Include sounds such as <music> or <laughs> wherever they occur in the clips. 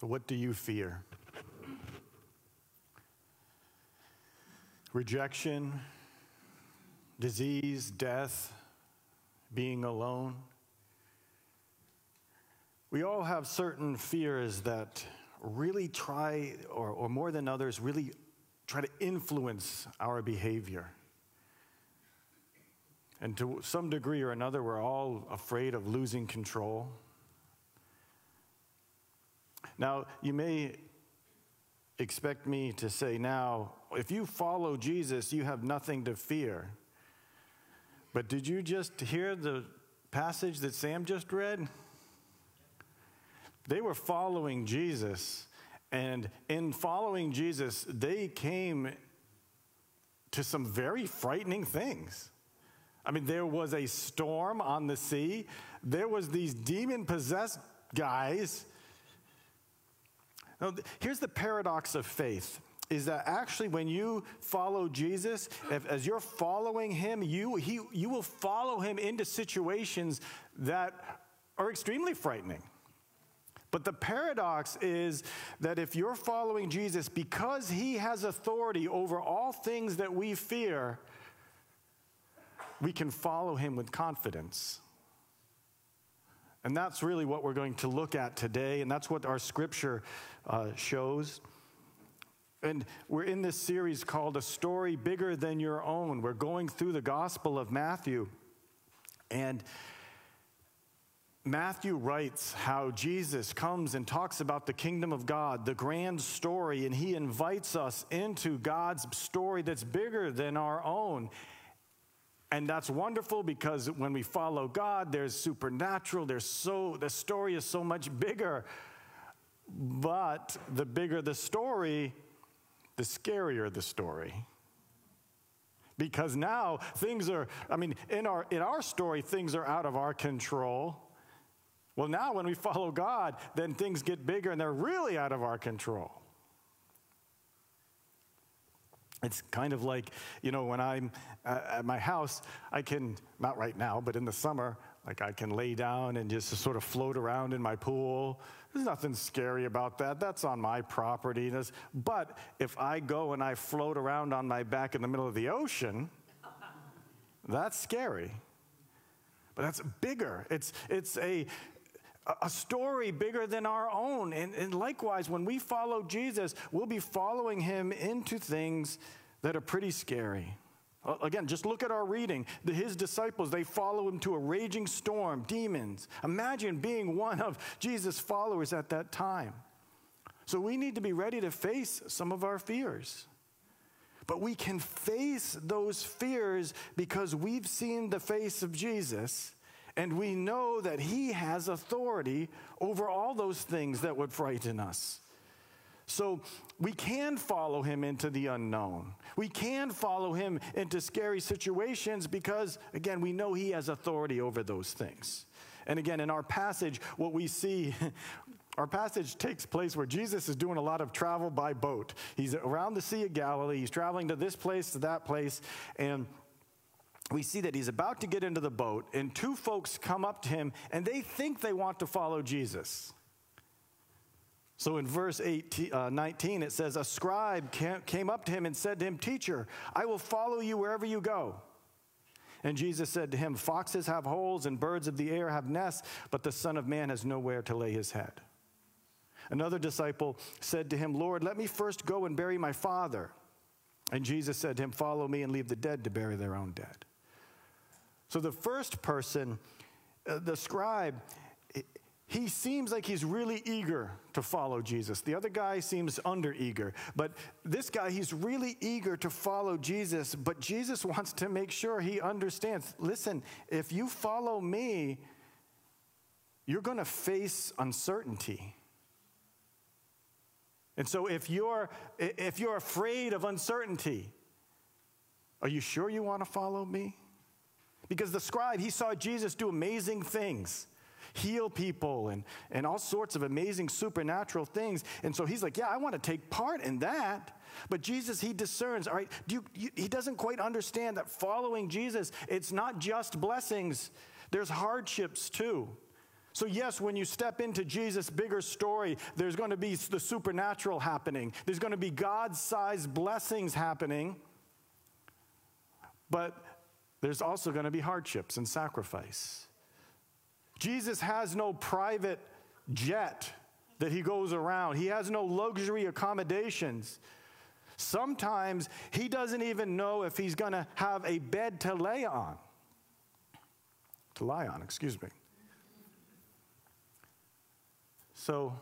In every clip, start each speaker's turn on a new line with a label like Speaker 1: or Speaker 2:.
Speaker 1: So, what do you fear? Rejection, disease, death, being alone. We all have certain fears that really try, or, or more than others, really try to influence our behavior. And to some degree or another, we're all afraid of losing control. Now, you may expect me to say now, if you follow Jesus, you have nothing to fear. But did you just hear the passage that Sam just read? They were following Jesus, and in following Jesus, they came to some very frightening things. I mean, there was a storm on the sea. There was these demon possessed guys. Now, here's the paradox of faith is that actually when you follow Jesus, if, as you're following him, you, he, you will follow him into situations that are extremely frightening. But the paradox is that if you're following Jesus, because he has authority over all things that we fear, we can follow him with confidence. And that's really what we're going to look at today, and that's what our scripture uh, shows. And we're in this series called A Story Bigger Than Your Own. We're going through the Gospel of Matthew. And Matthew writes how Jesus comes and talks about the kingdom of God, the grand story, and he invites us into God's story that's bigger than our own. And that's wonderful because when we follow God, there's supernatural, there's so the story is so much bigger. But the bigger the story, the scarier the story. Because now things are, I mean, in our in our story, things are out of our control. Well, now when we follow God, then things get bigger and they're really out of our control. It's kind of like, you know, when I'm uh, at my house, I can, not right now, but in the summer, like I can lay down and just sort of float around in my pool. There's nothing scary about that. That's on my property. But if I go and I float around on my back in the middle of the ocean, that's scary. But that's bigger. It's, it's a, a story bigger than our own. And, and, likewise, when we follow Jesus, we'll be following him into things that are pretty scary. Again, just look at our reading. The, his disciples, they follow him to a raging storm, demons. Imagine being one of Jesus' followers at that time. So we need to be ready to face some of our fears. But we can face those fears because we've seen the face of Jesus and we know that He has authority over all those things that would frighten us. So we can follow him into the unknown. We can follow him into scary situations because, again, we know he has authority over those things. And again, in our passage, what we see, <laughs> our passage takes place where Jesus is doing a lot of travel by boat. He's around the Sea of Galilee, he's traveling to this place, to that place, and we see that he's about to get into the boat, and two folks come up to him and they think they want to follow Jesus. So in verse 18, uh, 19, it says, A scribe came up to him and said to him, Teacher, I will follow you wherever you go. And Jesus said to him, Foxes have holes and birds of the air have nests, but the Son of Man has nowhere to lay his head. Another disciple said to him, Lord, let me first go and bury my father. And Jesus said to him, Follow me and leave the dead to bury their own dead. So the first person, uh, the scribe, he seems like he's really eager to follow Jesus. The other guy seems under eager. But this guy, he's really eager to follow Jesus. But Jesus <laughs> wants to make sure he understands listen, if you follow me, you're going to face uncertainty. And so if you're if you're afraid of uncertainty, are you sure you want to follow me? Because the scribe, he saw Jesus do amazing things, heal people, and, and all sorts of amazing supernatural things. And so he's like, Yeah, I want to take part in that. But Jesus, he discerns, all right, you, you, he doesn't quite understand that following Jesus, it's not just blessings, there's hardships too. So, yes, when you step into Jesus' bigger story, there's going to be the supernatural happening. There's going to be God sized blessings happening. But there's also going to be hardships and sacrifice. Jesus has no private jet that he goes around, he has no luxury accommodations. Sometimes he doesn't even know if he's going to have a bed to lay on. To lie on, excuse me. So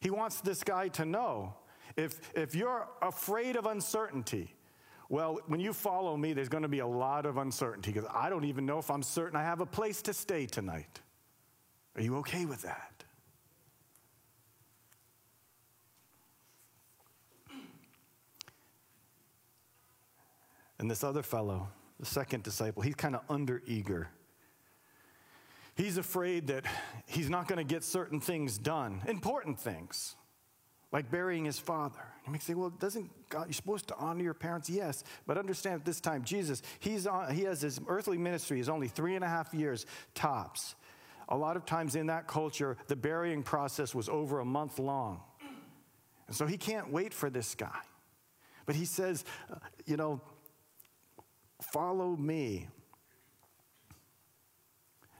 Speaker 1: he wants this guy to know if, if you're afraid of uncertainty, well, when you follow me, there's going to be a lot of uncertainty because I don't even know if I'm certain I have a place to stay tonight. Are you okay with that? And this other fellow, the second disciple, he's kind of under eager. He's afraid that he's not going to get certain things done, important things, like burying his father. You may say, well, doesn't God, you're supposed to honor your parents? Yes, but understand at this time, Jesus, he's on, he has his earthly ministry is only three and a half years tops. A lot of times in that culture, the burying process was over a month long. And so he can't wait for this guy. But he says, uh, you know, follow me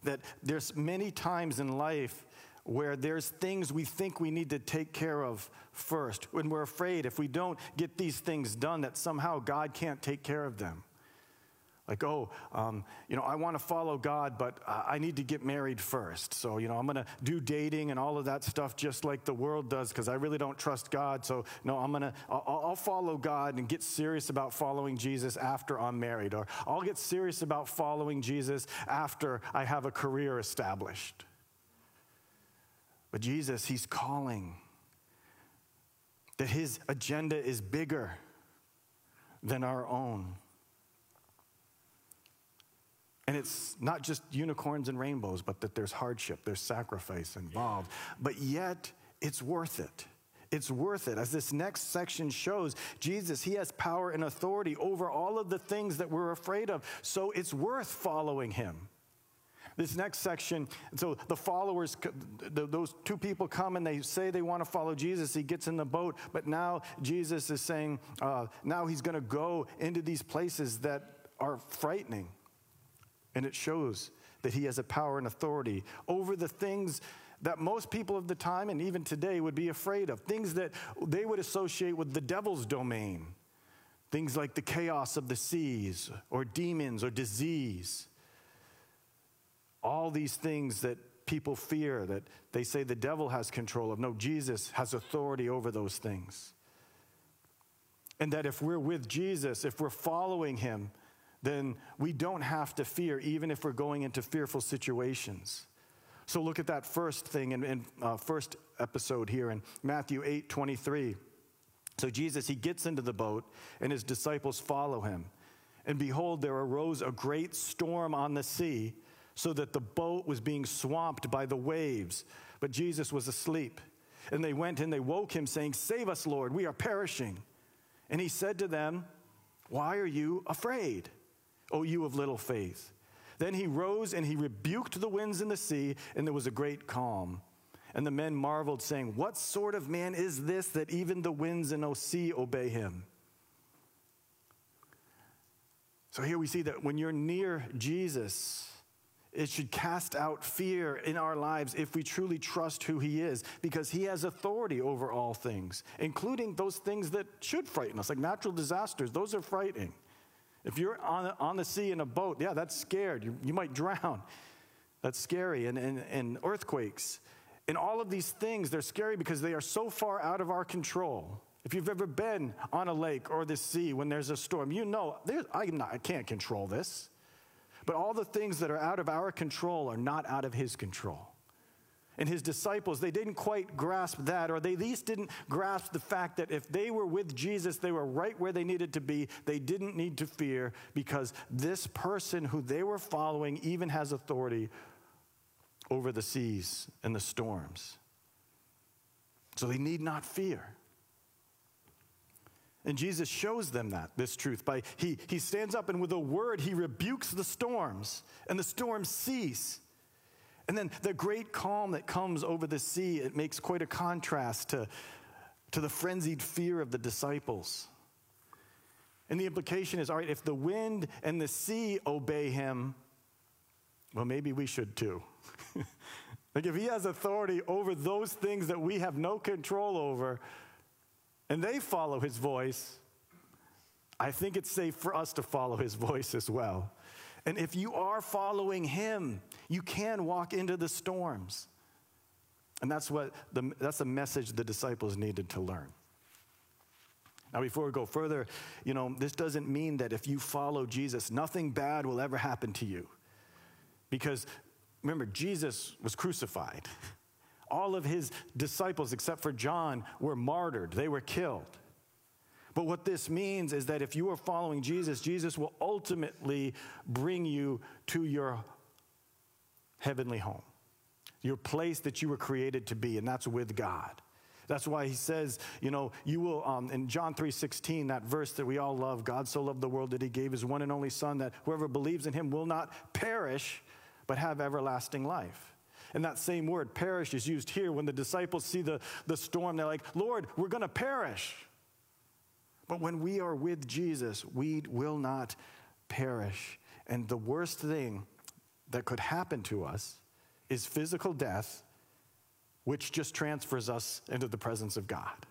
Speaker 1: that there's many times in life where there's things we think we need to take care of first. When we're afraid if we don't get these things done, that somehow God can't take care of them. Like, oh, um, you know, I want to follow God, but I need to get married first. So, you know, I'm going to do dating and all of that stuff just like the world does because I really don't trust God. So, no, I'm going to, I'll, I'll follow God and get serious about following Jesus after I'm married. Or I'll get serious about following Jesus after I have a career established. But Jesus, He's calling that His agenda is bigger than our own. And it's not just unicorns and rainbows, but that there's hardship, there's sacrifice involved. But yet, it's worth it. It's worth it. As this next section shows, Jesus, he has power and authority over all of the things that we're afraid of. So it's worth following him. This next section, so the followers, those two people come and they say they want to follow Jesus. He gets in the boat, but now Jesus is saying, uh, now he's going to go into these places that are frightening. And it shows that he has a power and authority over the things that most people of the time and even today would be afraid of, things that they would associate with the devil's domain. Things like the chaos of the seas, or demons, or disease. All these things that people fear, that they say the devil has control of. No, Jesus has authority over those things. And that if we're with Jesus, if we're following him, then we don't have to fear, even if we're going into fearful situations. So look at that first thing in, in uh, first episode here in Matthew 8 23. So Jesus, he gets into the boat, and his disciples follow him. And behold, there arose a great storm on the sea, so that the boat was being swamped by the waves. But Jesus was asleep. And they went and they woke him, saying, Save us, Lord, we are perishing. And he said to them, Why are you afraid? O you of little faith. Then he rose and he rebuked the winds and the sea, and there was a great calm. And the men marveled, saying, What sort of man is this that even the winds and the sea obey him? So here we see that when you're near Jesus, it should cast out fear in our lives if we truly trust who he is, because he has authority over all things, including those things that should frighten us, like natural disasters. Those are frightening. If you're on, on the sea in a boat, yeah, that's scared. You, you might drown. That's scary. And, and, and earthquakes. And all of these things, they're scary because they are so far out of our control. If you've ever been on a lake or the sea when there's a storm, you know I, I can't control this. But all the things that are out of our control are not out of His control and his disciples, they didn't quite grasp that, or they at least didn't grasp the fact that if they were with Jesus, they were right where they needed to be. They didn't need to fear because this person who they were following even has authority over the seas and the storms. So they need not fear. And Jesus shows them that, this truth, by he, he stands up and with a word he rebukes the storms, and the storms cease. And then the great calm that comes over the sea, it makes quite a contrast to, to the frenzied fear of the disciples. And the implication is all right, if the wind and the sea obey him, well, maybe we should too. <laughs> like if he has authority over those things that we have no control over, and they follow his voice, I think it's safe for us to follow his voice as well. And if you are following him, you can walk into the storms. And that's what the, that's the message the disciples needed to learn. Now, before we go further, you know, this doesn't mean that if you follow Jesus, nothing bad will ever happen to you. Because remember, Jesus was crucified. <laughs> All of his disciples, except for John, were martyred, they were killed. But what this means is that if you are following Jesus, Jesus will ultimately bring you to your heavenly home, your place that you were created to be, and that's with God. That's why he says, you know, you will, um, in John 3.16, that verse that we all love, God so loved the world that he gave his one and only son that whoever believes in him will not perish, but have everlasting life. And that same word, perish, is used here when the disciples see the, the storm. They're like, Lord, we're going to perish. But when we are with Jesus, we will not perish. And the worst thing that could happen to us is physical death which just transfers us into the presence of God.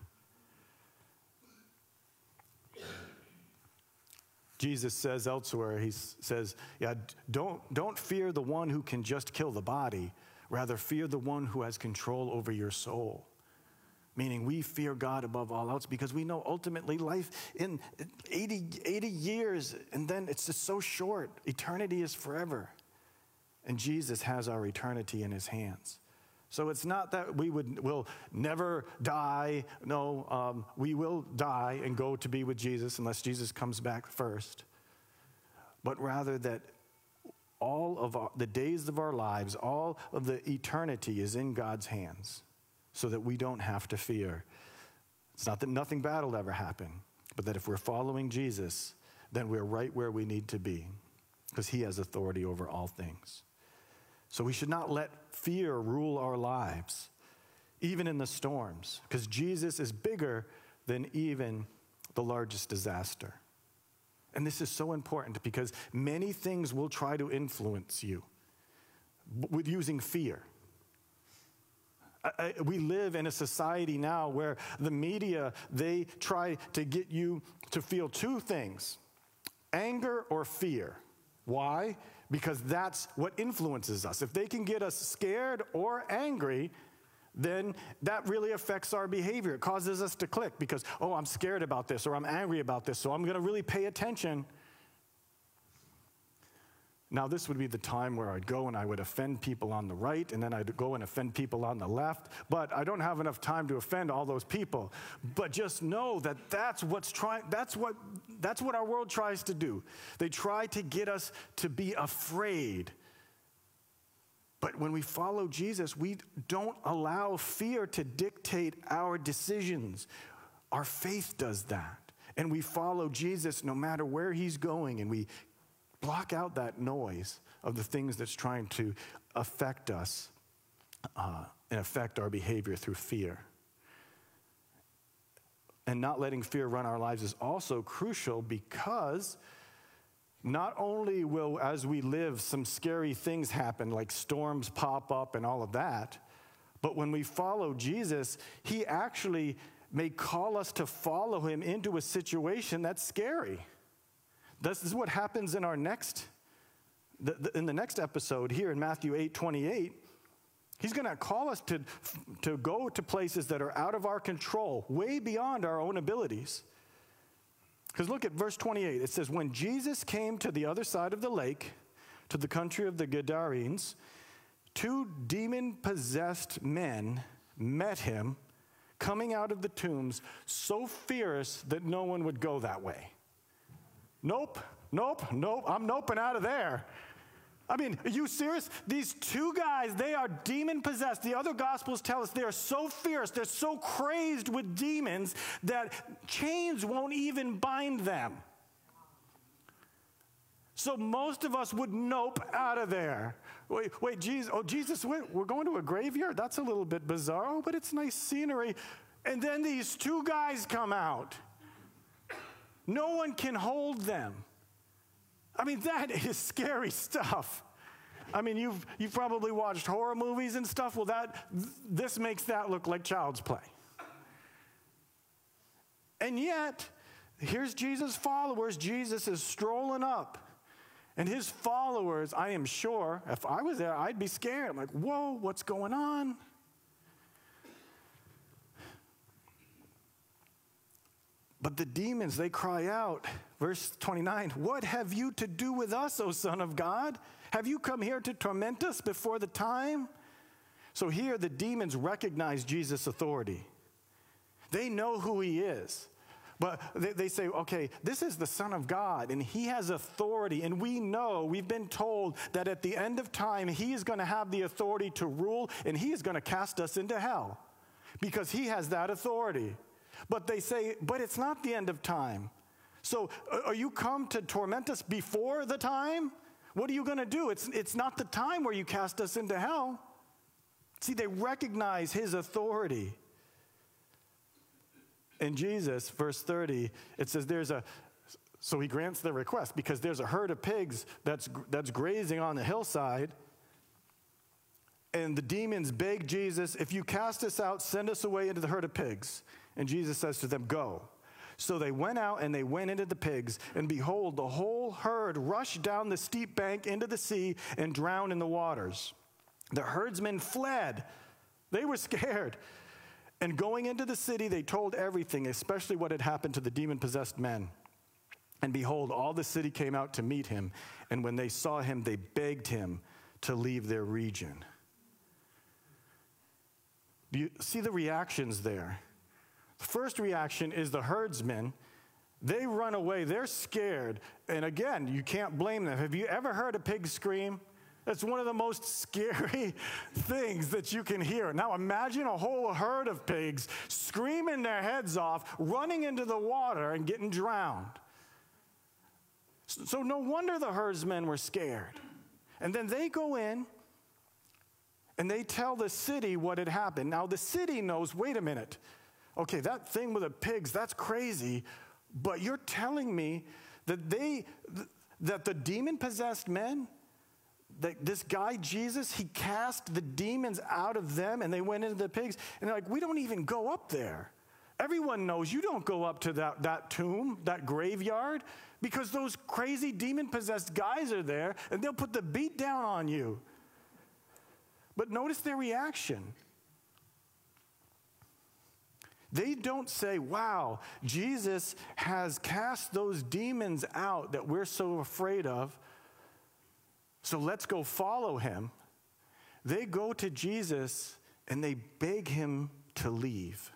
Speaker 1: Jesus says elsewhere, he says, Yeah, don't, don't fear the one who can just kill the body, rather, fear the one who has control over your soul. Meaning, we fear God above all else because we know ultimately life in 80, 80 years, and then it's just so short. Eternity is forever. And Jesus has our eternity in his hands. So it's not that we would, will never die. No, um, we will die and go to be with Jesus unless Jesus comes back first. But rather that all of our, the days of our lives, all of the eternity is in God's hands so that we don't have to fear. It's not that nothing bad will ever happen, but that if we're following Jesus, then we're right where we need to be because he has authority over all things. So we should not let fear rule our lives, even in the storms, because Jesus is bigger than even the largest disaster. And this is so important because many things will try to influence you with using fear. we live in a society now where the media they try to get you to feel two things anger or fear why because that's what influences us. If they can get us scared or angry, then that really affects our behavior. It causes us to click because, oh, I'm scared about this or I'm angry about this, so I'm going to really pay attention. Now, this would be the time where I'd go and I would offend people on the right, and then I'd go and offend people on the left. But I don't have enough time to offend all those people. But just know that that's what's trying, that's what, that's what our world tries to do. They try to get us to be afraid. But when we follow Jesus, we don't allow fear to dictate our decisions. Our faith does that. And we follow Jesus no matter where he's going, and we block out that noise of the things that's trying to affect us uh, and affect our behavior through fear. And not letting fear run our lives is also crucial because not only will, as we live, some scary things happen, like storms pop up and all of that, but when we follow Jesus, He actually may call us to follow Him into a situation that's scary. This is what happens in our next, in the next episode here in Matthew 8 28. He's going to call us to, to go to places that are out of our control, way beyond our own abilities. Because look at verse 28. It says, When Jesus came to the other side of the lake, to the country of the Gadarenes, two demon possessed men met him coming out of the tombs, so fierce that no one would go that way. Nope, nope, nope, I'm noping out of there. I mean, are you serious? These two guys, they are demon possessed. The other gospels tell us they are so fierce, they're so crazed with demons that chains won't even bind them. So most of us would nope out of there. Wait, wait, Jesus, oh, Jesus, wait, we're going to a graveyard? That's a little bit bizarre, oh, but it's nice scenery. And then these two guys come out. No one can hold them. I mean, that is scary stuff. I mean, you've, you've probably watched horror movies and stuff. Well, that, this makes that look like child's play. And yet, here's Jesus' followers. Jesus is strolling up. And his followers, I am sure, if I was there, I'd be scared. I'm like, whoa, what's going on? But the demons, they cry out, verse 29, What have you to do with us, O Son of God? Have you come here to torment us before the time? So here the demons recognize Jesus' authority. They know who he is. But they, they, say, okay, this is the Son of God, and He has authority. And we know, we've been told that at the end of time, He is going to have the authority to rule, and He is going to cast us into hell because He has that authority. But they say, but it's not the end of time. So are you come to torment us before the time? What are you going to do? It's, it's not the time where you cast us into hell. See, they recognize His authority. And Jesus, verse 30, it says there's a, so he grants the request because there's a herd of pigs that's, that's grazing on the hillside. And the demons beg Jesus, if you cast us out, send us away into the herd of pigs. And Jesus says to them, Go. So they went out and they went into the pigs, and behold, the whole herd rushed down the steep bank into the sea and drowned in the waters. The herdsmen fled. They were <laughs> scared. And going into the city, they told everything, especially what had happened to the demon possessed men. And behold, all the city came out to meet him. And when they saw him, they begged him to leave their region. Do you see the reactions there? The first reaction is the herdsmen. They run away, they're scared. And again, you can't blame them. Have you ever heard a pig scream? That's one of the most <laughs> scary things that you can hear. Now imagine a whole herd of pigs screaming their heads off, running into the water and getting drowned. So no wonder the herdsmen were scared. And then they go in and they tell the city what had happened. Now the city knows, wait a minute. Okay, that thing with the pigs, that's crazy, but you're telling me that they that the demon possessed men that this guy Jesus, he cast the demons out of them and they went into the pigs. And they're like, we don't even go up there. Everyone knows you don't go up to that, that tomb, that graveyard, because those crazy demon possessed guys are there and they'll put the beat down on you. But notice their reaction. They don't say, wow, Jesus has cast those demons out that we're so afraid of. So let's go follow him. They go to Jesus and they beg him to leave.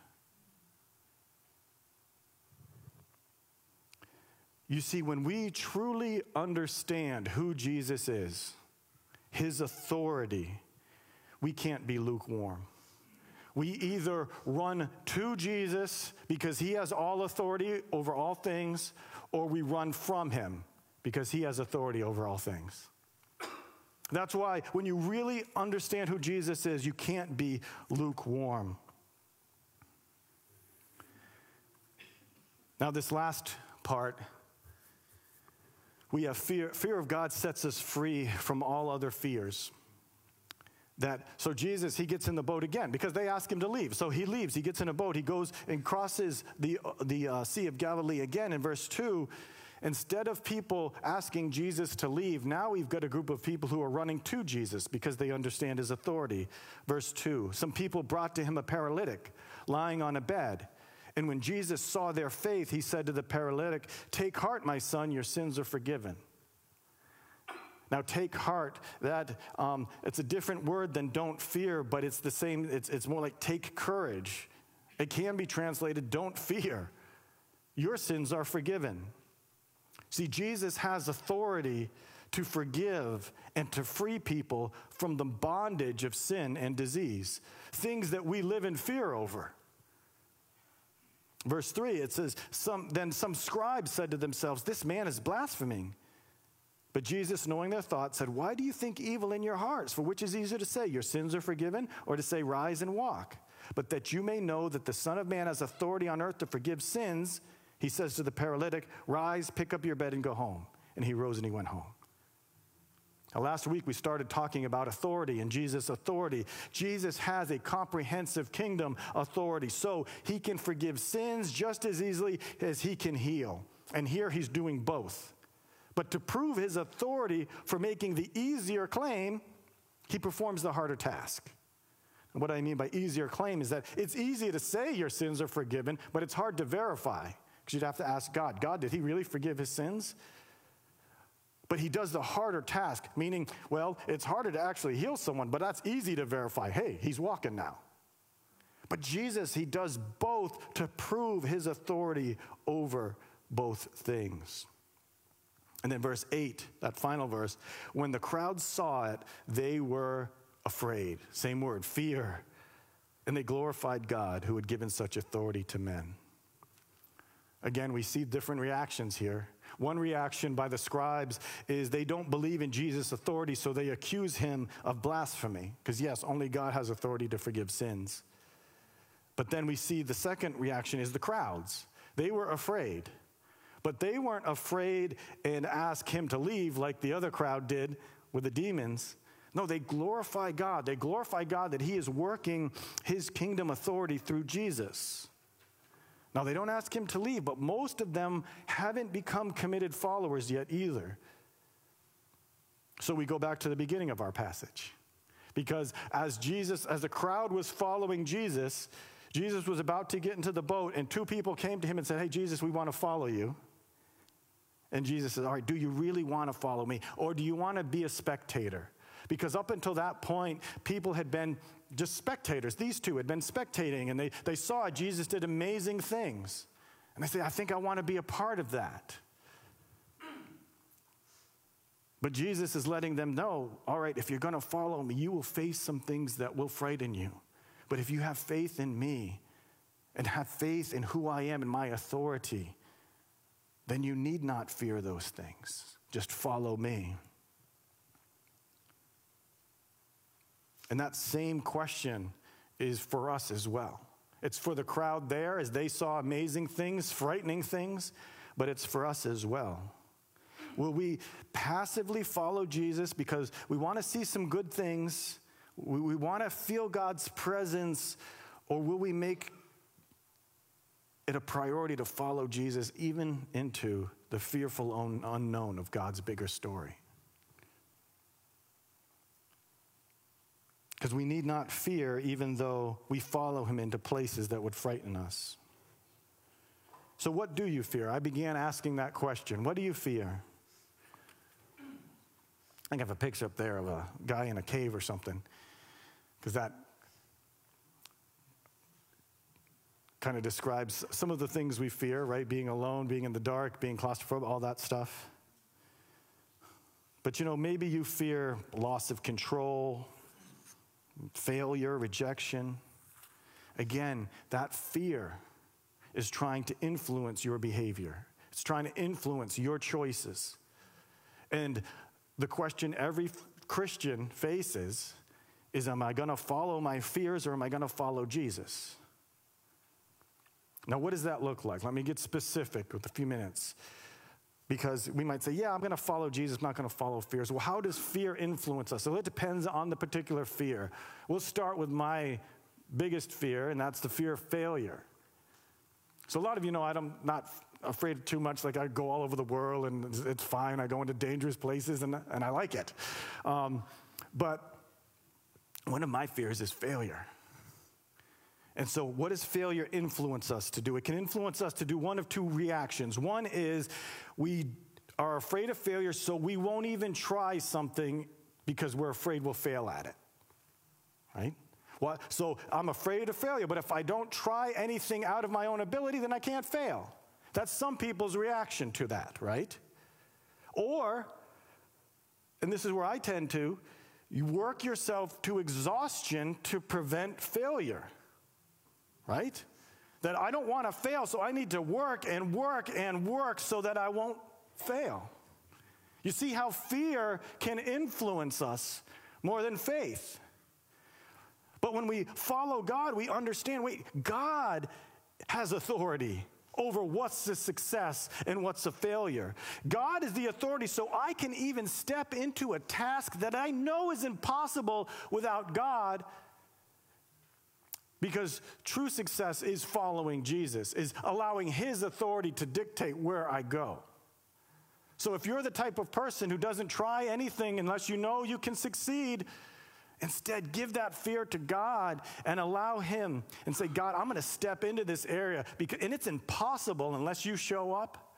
Speaker 1: You see, when we truly understand who Jesus is, his authority, we can't be lukewarm. We either run to Jesus because he has all authority over all things, or we run from him because he has authority over all things. That's why when you really understand who Jesus is, you can't be lukewarm. Now, this last part, we have fear. Fear of God sets us free from all other fears. That so Jesus he gets in the boat again because they ask him to leave. So he leaves. He gets in a boat. He goes and crosses the the uh, Sea of Galilee again. In verse two, Instead of people asking Jesus to leave, now we've got a group of people who are running to Jesus because they understand his authority. Verse 2 Some people brought to him a paralytic lying on a bed. And when Jesus saw their faith, he said to the paralytic, Take heart, my son, your sins are forgiven. Now, take heart, that um, it's a different word than don't fear, but it's the same, it's, it's more like take courage. It can be translated don't fear. Your sins are forgiven. See, Jesus has authority to forgive and to free people from the bondage of sin and disease, things that we live in fear over. Verse 3, it says, some, Then some scribes said to themselves, This man is blaspheming. But Jesus, knowing their thoughts, said, Why do you think evil in your hearts? For which is easier to say, Your sins are forgiven, or to say, Rise and walk? But that you may know that the Son of Man has authority on earth to forgive sins, he says to the paralytic, Rise, pick up your bed, and go home. And he rose and he went home. Now, last week we started talking about authority and Jesus' authority. Jesus has a comprehensive kingdom authority, so he can forgive sins just as easily as he can heal. And here he's doing both. But to prove his authority for making the easier claim, he performs the harder task. And what I mean by easier claim is that it's easy to say your sins are forgiven, but it's hard to verify because you'd have to ask God, God, did he really forgive his sins? But he does the harder task, meaning, well, it's harder to actually heal someone, but that's easy to verify. Hey, he's walking now. But Jesus, he does both to prove his authority over both things. And then verse 8, that final verse, when the crowd saw it, they were afraid. Same word, fear. And they glorified God who had given such authority to men. Again, we see different reactions here. One reaction by the scribes is they don't believe in Jesus' authority, so they accuse him of blasphemy. Because, yes, only God has authority to forgive sins. But then we see the second reaction is the crowds. They were afraid. But they weren't afraid and asked him to leave like the other crowd did with the demons. No, they glorify God. They glorify God that he is working his kingdom authority through Jesus. Now, they don't ask him to leave, but most of them haven't become committed followers yet either. So we go back to the beginning of our passage. Because as Jesus, as the crowd was following Jesus, Jesus was about to get into the boat, and two people came to him and said, Hey, Jesus, we want to follow you. And Jesus says, All right, do you really want to follow me? Or do you want to be a spectator? Because up until that point, people had been just spectators. These two had been spectating and they, they saw Jesus did amazing things. And they say, I think I want to be a part of that. But Jesus is letting them know all right, if you're going to follow me, you will face some things that will frighten you. But if you have faith in me and have faith in who I am and my authority, then you need not fear those things. Just follow me. And that same question is for us as well. It's for the crowd there as they saw amazing things, frightening things, but it's for us as well. Will we passively follow Jesus because we want to see some good things? We, we want to feel God's presence? Or will we make it a priority to follow Jesus even into the fearful unknown of God's bigger story. Because we need not fear even though we follow him into places that would frighten us. So, what do you fear? I began asking that question. What do you fear? I think I have a picture up there of a guy in a cave or something, because that kind of describes some of the things we fear, right? Being alone, being in the dark, being claustrophobic, all that stuff. But you know, maybe you fear loss of control, failure, rejection. Again, that fear is trying to influence your behavior, it's trying to influence your choices. And the question every Christian faces is Am I going to follow my fears or am I going to follow Jesus? Now, what does that look like? Let me get specific with a few minutes. Because we might say, yeah, I'm going to follow Jesus, I'm not going to follow fears. Well, how does fear influence us? So it depends on the particular fear. We'll start with my biggest fear, and that's the fear of failure. So a lot of you know I'm not afraid of too much. Like I go all over the world, and it's fine. I go into dangerous places, and, and I like it. Um, but one of my fears is failure. And so, what does failure influence us to do? It can influence us to do one of two reactions. One is we are afraid of failure, so we won't even try something because we're afraid we'll fail at it. Right? Well, so I'm afraid of failure, but if I don't try anything out of my own ability, then I can't fail. That's some people's reaction to that, right? Or, and this is where I tend to, you work yourself to exhaustion to prevent failure right? That I don't want to fail, so I need to work and work and work so that I won't fail. You see how fear can influence us more than faith. But when we follow God, we understand wait, God has authority over what's a success and what's a failure. God is the authority, so I can even step into a task that I know is impossible without God. Because true success is following Jesus, is allowing His authority to dictate where I go. So if you're the type of person who doesn't try anything unless you know you can succeed, instead give that fear to God and allow Him and say, God, I'm going to step into this area. Because, and it's impossible unless you show up.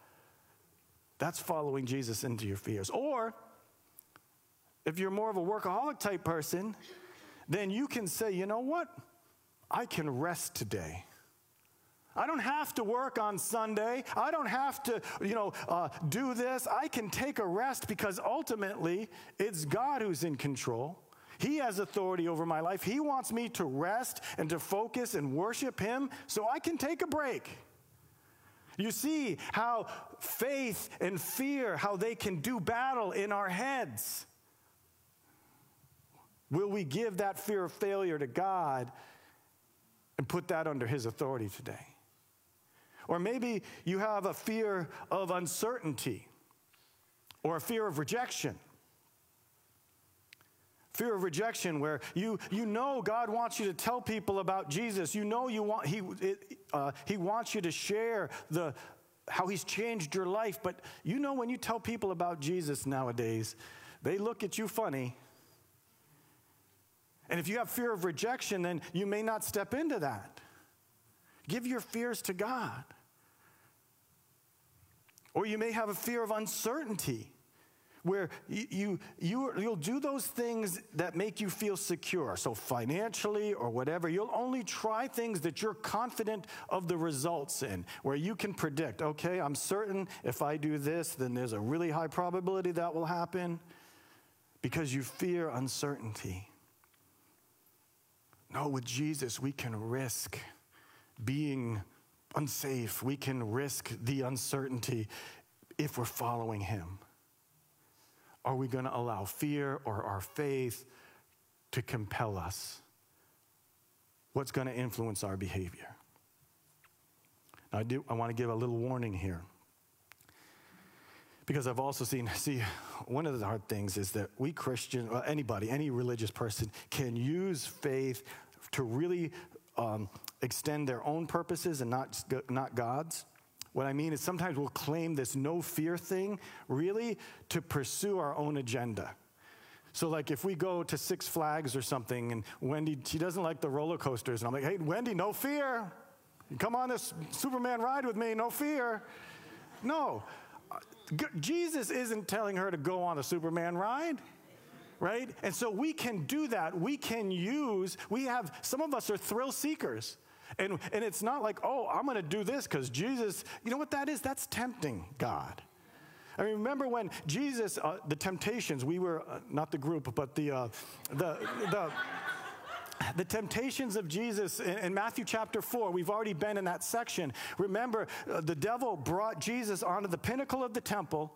Speaker 1: That's following Jesus into your fears. Or if you're more of a workaholic type person, then you can say, you know what? I can rest today. I don't have to work on Sunday. I don't have to, you know, uh, do this. I can take a rest because ultimately it's God who's in control. He has authority over my life. He wants me to rest and to focus and worship Him so I can take a break. You see how faith and fear, how they can do battle in our heads. Will we give that fear of failure to God and put that under His authority today? Or maybe you have a fear of uncertainty or a fear of rejection. Fear of rejection, where you, you know God wants you to tell people about Jesus. You know you want, he, it, uh, he wants you to share the, how He's changed your life. But you know when you tell people about Jesus nowadays, they look at you funny. And if you have fear of rejection, then you may not step into that. Give your fears to God. Or you may have a fear of uncertainty where you, you, you, you'll do those things that make you feel secure. So, financially or whatever, you'll only try things that you're confident of the results in, where you can predict, okay, I'm certain if I do this, then there's a really high probability that will happen because you fear uncertainty. No, with Jesus, we can risk being unsafe. We can risk the uncertainty if we're following Him. Are we going to allow fear or our faith to compel us? What's going to influence our behavior? Now, I, do, I want to give a little warning here. Because I've also seen, <laughs> see, one of the hard things is that we Christian, well, anybody, any religious person can use faith to really um, extend their own purposes and not, not God's. What I mean is sometimes we'll claim this no fear thing really to pursue our own agenda. So, like, if we go to Six Flags or something, and Wendy, she doesn't like the roller coasters, and I'm like, hey, Wendy, no fear. Come on this Superman ride with me, no fear. No, Jesus isn't telling her to go on a Superman ride right? And so we can do that. We can use, we have, some of us are thrill seekers. And, and it's not like, oh, I'm going to do this because Jesus, you know what that is? That's tempting God. I mean, remember when Jesus, uh, the temptations, we were, uh, not the group, but the, uh, the, the, the temptations of Jesus in, Matthew chapter 4, we've already been in that section. Remember, uh, the devil brought Jesus onto the pinnacle of the temple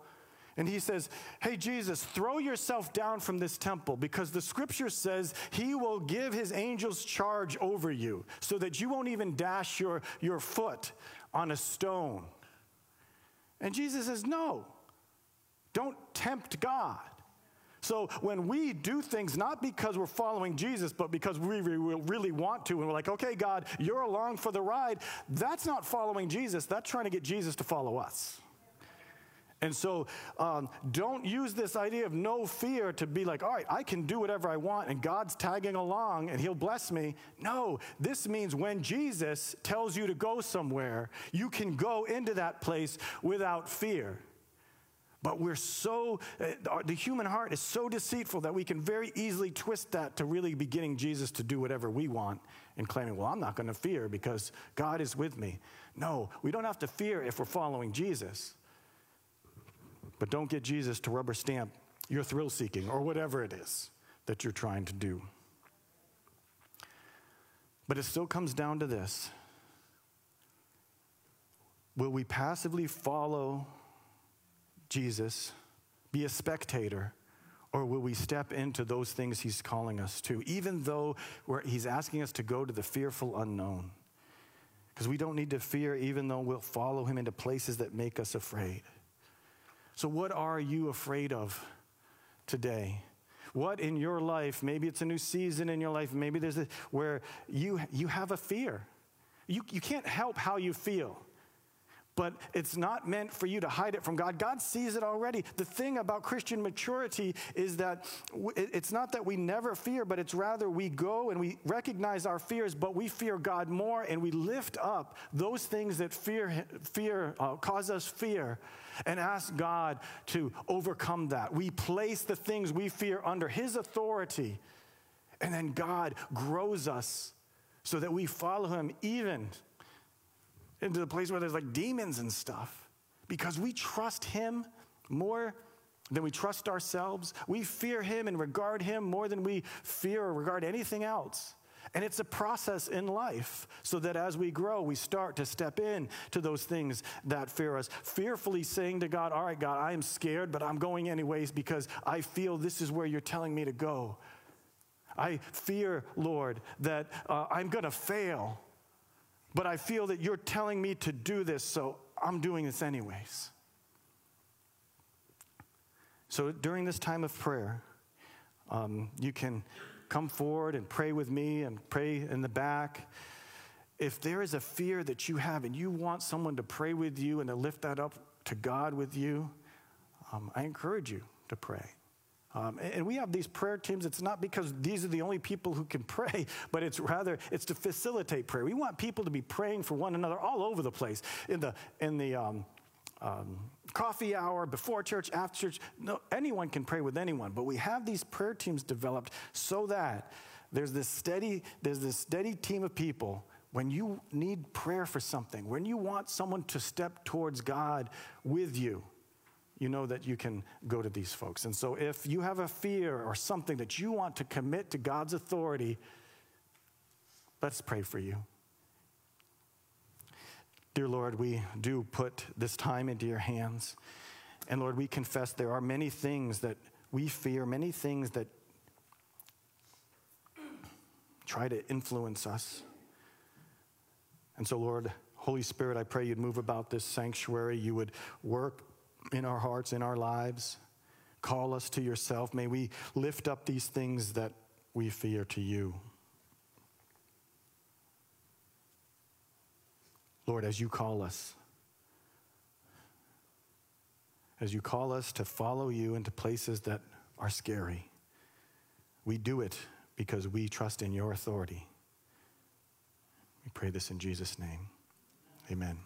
Speaker 1: and he says, Hey, Jesus, throw yourself down from this temple because the scripture says he will give his angels charge over you so that you won't even dash your, your foot on a stone. And Jesus says, No, don't tempt God. So when we do things not because we're following Jesus, but because we really want to, and we're like, okay, God, you're along for the ride, that's not following Jesus. That's trying to get Jesus to follow us. And so um, don't use this idea of no fear to be like, all right, I can do whatever I want and God's tagging along and he'll bless me. No, this means when Jesus tells you to go somewhere, you can go into that place without fear. But we're so, uh, the human heart is so deceitful that we can very easily twist that to really be getting Jesus to do whatever we want and claiming, well, I'm not going to fear because God is with me. No, we don't have to fear if we're following Jesus. But don't get Jesus to rubber stamp your thrill seeking or whatever it is that you're trying to do. But it still comes down to this Will we passively follow Jesus be a spectator? Or will we step into those things he's calling us to, even though he's asking us to go to the fearful unknown? Because we don't need to fear, even though we'll follow him into places that make us afraid. So, what are you afraid of today? What in your life, maybe it's a new season in your life, maybe there's a, where you, you have a fear. You, you can't help how you feel but it's not meant for you to hide it from God. God sees it already. The thing about Christian maturity is that it's not that we never fear, but it's rather we go and we recognize our fears, but we fear God more and we lift up those things that fear, fear uh, cause us fear and ask God to overcome that. We place the things we fear under His authority, and then God grows us so that we follow Him even into the place where there's like demons and stuff because we trust Him more than we trust ourselves. We fear Him and regard Him more than we fear or regard anything else. And it's a process in life so that as we grow, we start to step in to those things that fear us. Fearfully saying to God, All right, God, I am scared, but I'm going anyways because I feel this is where you're telling me to go. I fear, Lord, that uh, I'm going to fail but I feel that you're telling me to do this, so I'm doing this anyways. So during this time of prayer, um, you can come forward and pray with me and pray in the back. If there is a fear that you have and you want someone to pray with you and to lift that up to God with you, um, I encourage you to pray. Um, and we have these prayer teams. It's not because these are the only people who can <laughs> pray, but it's rather it's to facilitate prayer. We want people to be praying for one another all over the place in the in the um, um, coffee hour, before church, after church. No, anyone can pray with anyone, but we have these prayer teams developed so that there's this steady there's this steady team of people when you need prayer for something, when you want someone to step towards God with you you know that you can go to these folks. And so if you have a fear or something that you want to commit to God's authority, let's pray for you. Dear Lord, we do put this time into your hands. And Lord, we confess there are many things that we fear, many things that try to influence us. And so, Lord, Holy Spirit, I pray you'd move about this sanctuary. You would work in our hearts, in our lives. Call us to yourself. May we lift up these things that we fear to you. Lord, as you call us, as you call us to follow you into places that are scary, we do it because we trust in your authority. We pray this in Jesus' name. Amen.